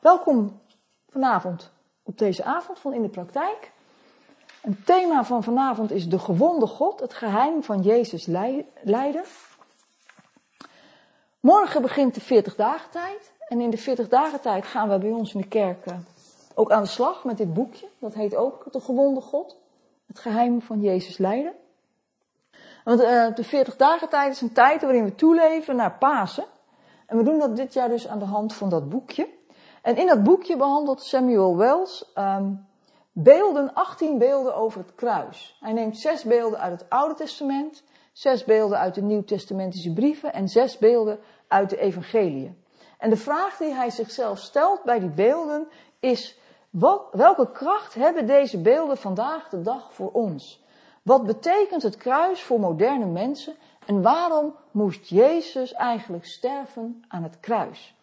welkom vanavond op deze avond van In de Praktijk. Het thema van vanavond is de gewonde God, het geheim van Jezus lijden. Morgen begint de 40 dagen tijd. En in de 40 dagen tijd gaan we bij ons in de kerk eh, ook aan de slag met dit boekje. Dat heet ook De gewonde God, het geheim van Jezus lijden. Want uh, de 40 dagen tijd is een tijd waarin we toeleven naar Pasen. En we doen dat dit jaar dus aan de hand van dat boekje. En in dat boekje behandelt Samuel Wells um, beelden, 18 beelden over het kruis. Hij neemt zes beelden uit het Oude Testament, zes beelden uit de Nieuw-Testamentische brieven en zes beelden uit de Evangeliën. En de vraag die hij zichzelf stelt bij die beelden is, wat, welke kracht hebben deze beelden vandaag de dag voor ons? Wat betekent het kruis voor moderne mensen en waarom moest Jezus eigenlijk sterven aan het kruis?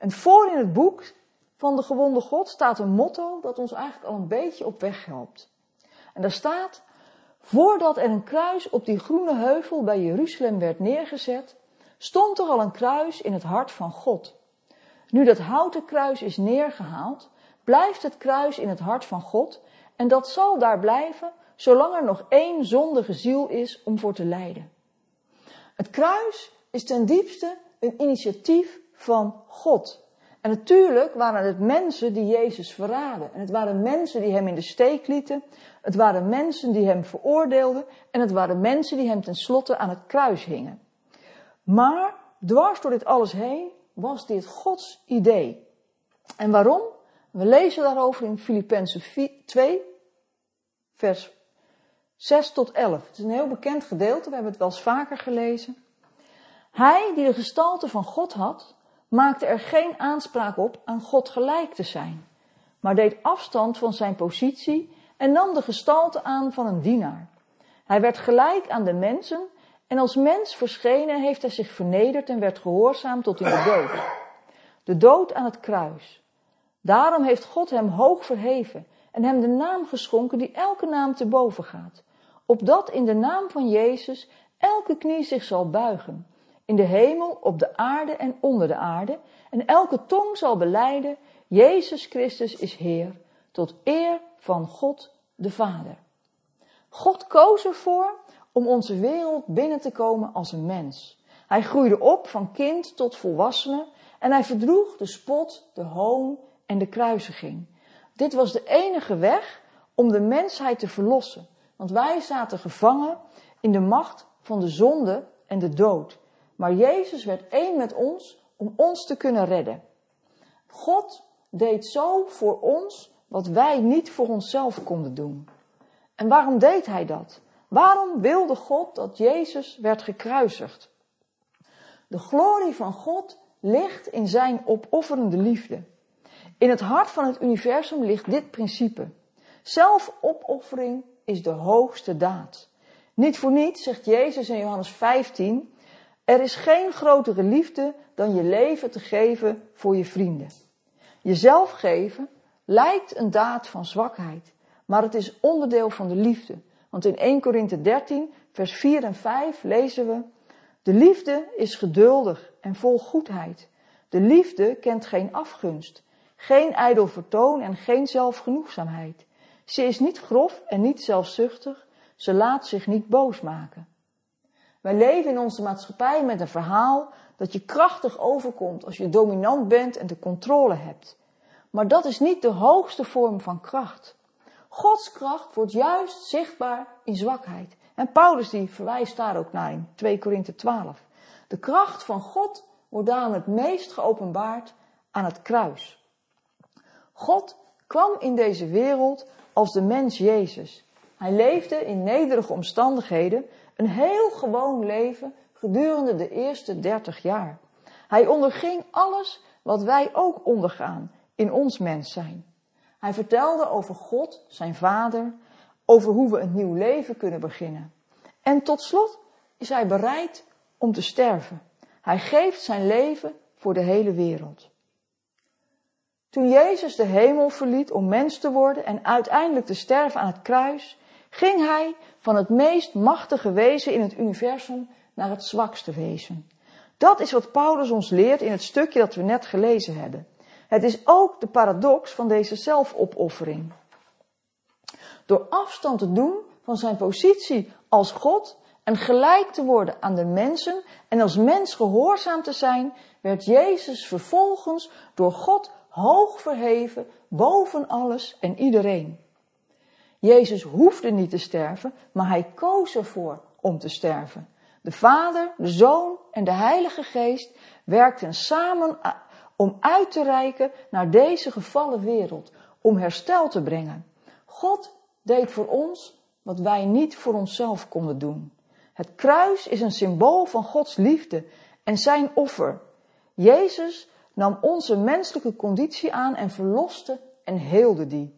En voor in het boek van de gewonde God staat een motto dat ons eigenlijk al een beetje op weg helpt. En daar staat, voordat er een kruis op die groene heuvel bij Jeruzalem werd neergezet, stond er al een kruis in het hart van God. Nu dat houten kruis is neergehaald, blijft het kruis in het hart van God en dat zal daar blijven zolang er nog één zondige ziel is om voor te lijden. Het kruis is ten diepste een initiatief van God. En natuurlijk waren het mensen die Jezus verraden. En het waren mensen die hem in de steek lieten. Het waren mensen die hem veroordeelden. En het waren mensen die hem tenslotte aan het kruis hingen. Maar dwars door dit alles heen was dit Gods idee. En waarom? We lezen daarover in Filippenzen 2, vers 6 tot 11. Het is een heel bekend gedeelte, we hebben het wel eens vaker gelezen. Hij die de gestalte van God had, maakte er geen aanspraak op aan God gelijk te zijn, maar deed afstand van zijn positie en nam de gestalte aan van een dienaar. Hij werd gelijk aan de mensen en als mens verschenen heeft hij zich vernederd en werd gehoorzaam tot in de dood. De dood aan het kruis. Daarom heeft God hem hoog verheven en hem de naam geschonken die elke naam te boven gaat. Opdat in de naam van Jezus elke knie zich zal buigen in de hemel, op de aarde en onder de aarde, en elke tong zal beleiden, Jezus Christus is Heer, tot eer van God de Vader. God koos ervoor om onze wereld binnen te komen als een mens. Hij groeide op van kind tot volwassene en hij verdroeg de spot, de hoon en de kruisiging. Dit was de enige weg om de mensheid te verlossen, want wij zaten gevangen in de macht van de zonde en de dood. Maar Jezus werd één met ons om ons te kunnen redden. God deed zo voor ons wat wij niet voor onszelf konden doen. En waarom deed hij dat? Waarom wilde God dat Jezus werd gekruisigd? De glorie van God ligt in zijn opofferende liefde. In het hart van het universum ligt dit principe. Zelfopoffering is de hoogste daad. Niet voor niets zegt Jezus in Johannes 15: er is geen grotere liefde dan je leven te geven voor je vrienden. Jezelf geven lijkt een daad van zwakheid, maar het is onderdeel van de liefde. Want in 1 Korinthe 13, vers 4 en 5 lezen we: De liefde is geduldig en vol goedheid. De liefde kent geen afgunst, geen ijdel vertoon en geen zelfgenoegzaamheid. Ze is niet grof en niet zelfzuchtig, ze laat zich niet boos maken. Wij leven in onze maatschappij met een verhaal dat je krachtig overkomt als je dominant bent en de controle hebt. Maar dat is niet de hoogste vorm van kracht. Gods kracht wordt juist zichtbaar in zwakheid. En Paulus die verwijst daar ook naar in 2 Korinthe 12. De kracht van God wordt daarom het meest geopenbaard aan het kruis. God kwam in deze wereld als de mens Jezus. Hij leefde in nederige omstandigheden, een heel gewoon leven gedurende de eerste dertig jaar. Hij onderging alles wat wij ook ondergaan in ons mens zijn. Hij vertelde over God, zijn vader, over hoe we een nieuw leven kunnen beginnen. En tot slot is hij bereid om te sterven. Hij geeft zijn leven voor de hele wereld. Toen Jezus de hemel verliet om mens te worden en uiteindelijk te sterven aan het kruis, ging hij van het meest machtige wezen in het universum naar het zwakste wezen. Dat is wat Paulus ons leert in het stukje dat we net gelezen hebben. Het is ook de paradox van deze zelfopoffering. Door afstand te doen van zijn positie als God en gelijk te worden aan de mensen en als mens gehoorzaam te zijn, werd Jezus vervolgens door God hoog verheven boven alles en iedereen. Jezus hoefde niet te sterven, maar hij koos ervoor om te sterven. De Vader, de Zoon en de Heilige Geest werkten samen om uit te reiken naar deze gevallen wereld, om herstel te brengen. God deed voor ons wat wij niet voor onszelf konden doen. Het kruis is een symbool van Gods liefde en zijn offer. Jezus nam onze menselijke conditie aan en verloste en heelde die.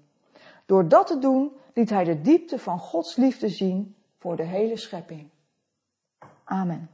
Door dat te doen liet hij de diepte van Gods liefde zien voor de hele schepping. Amen.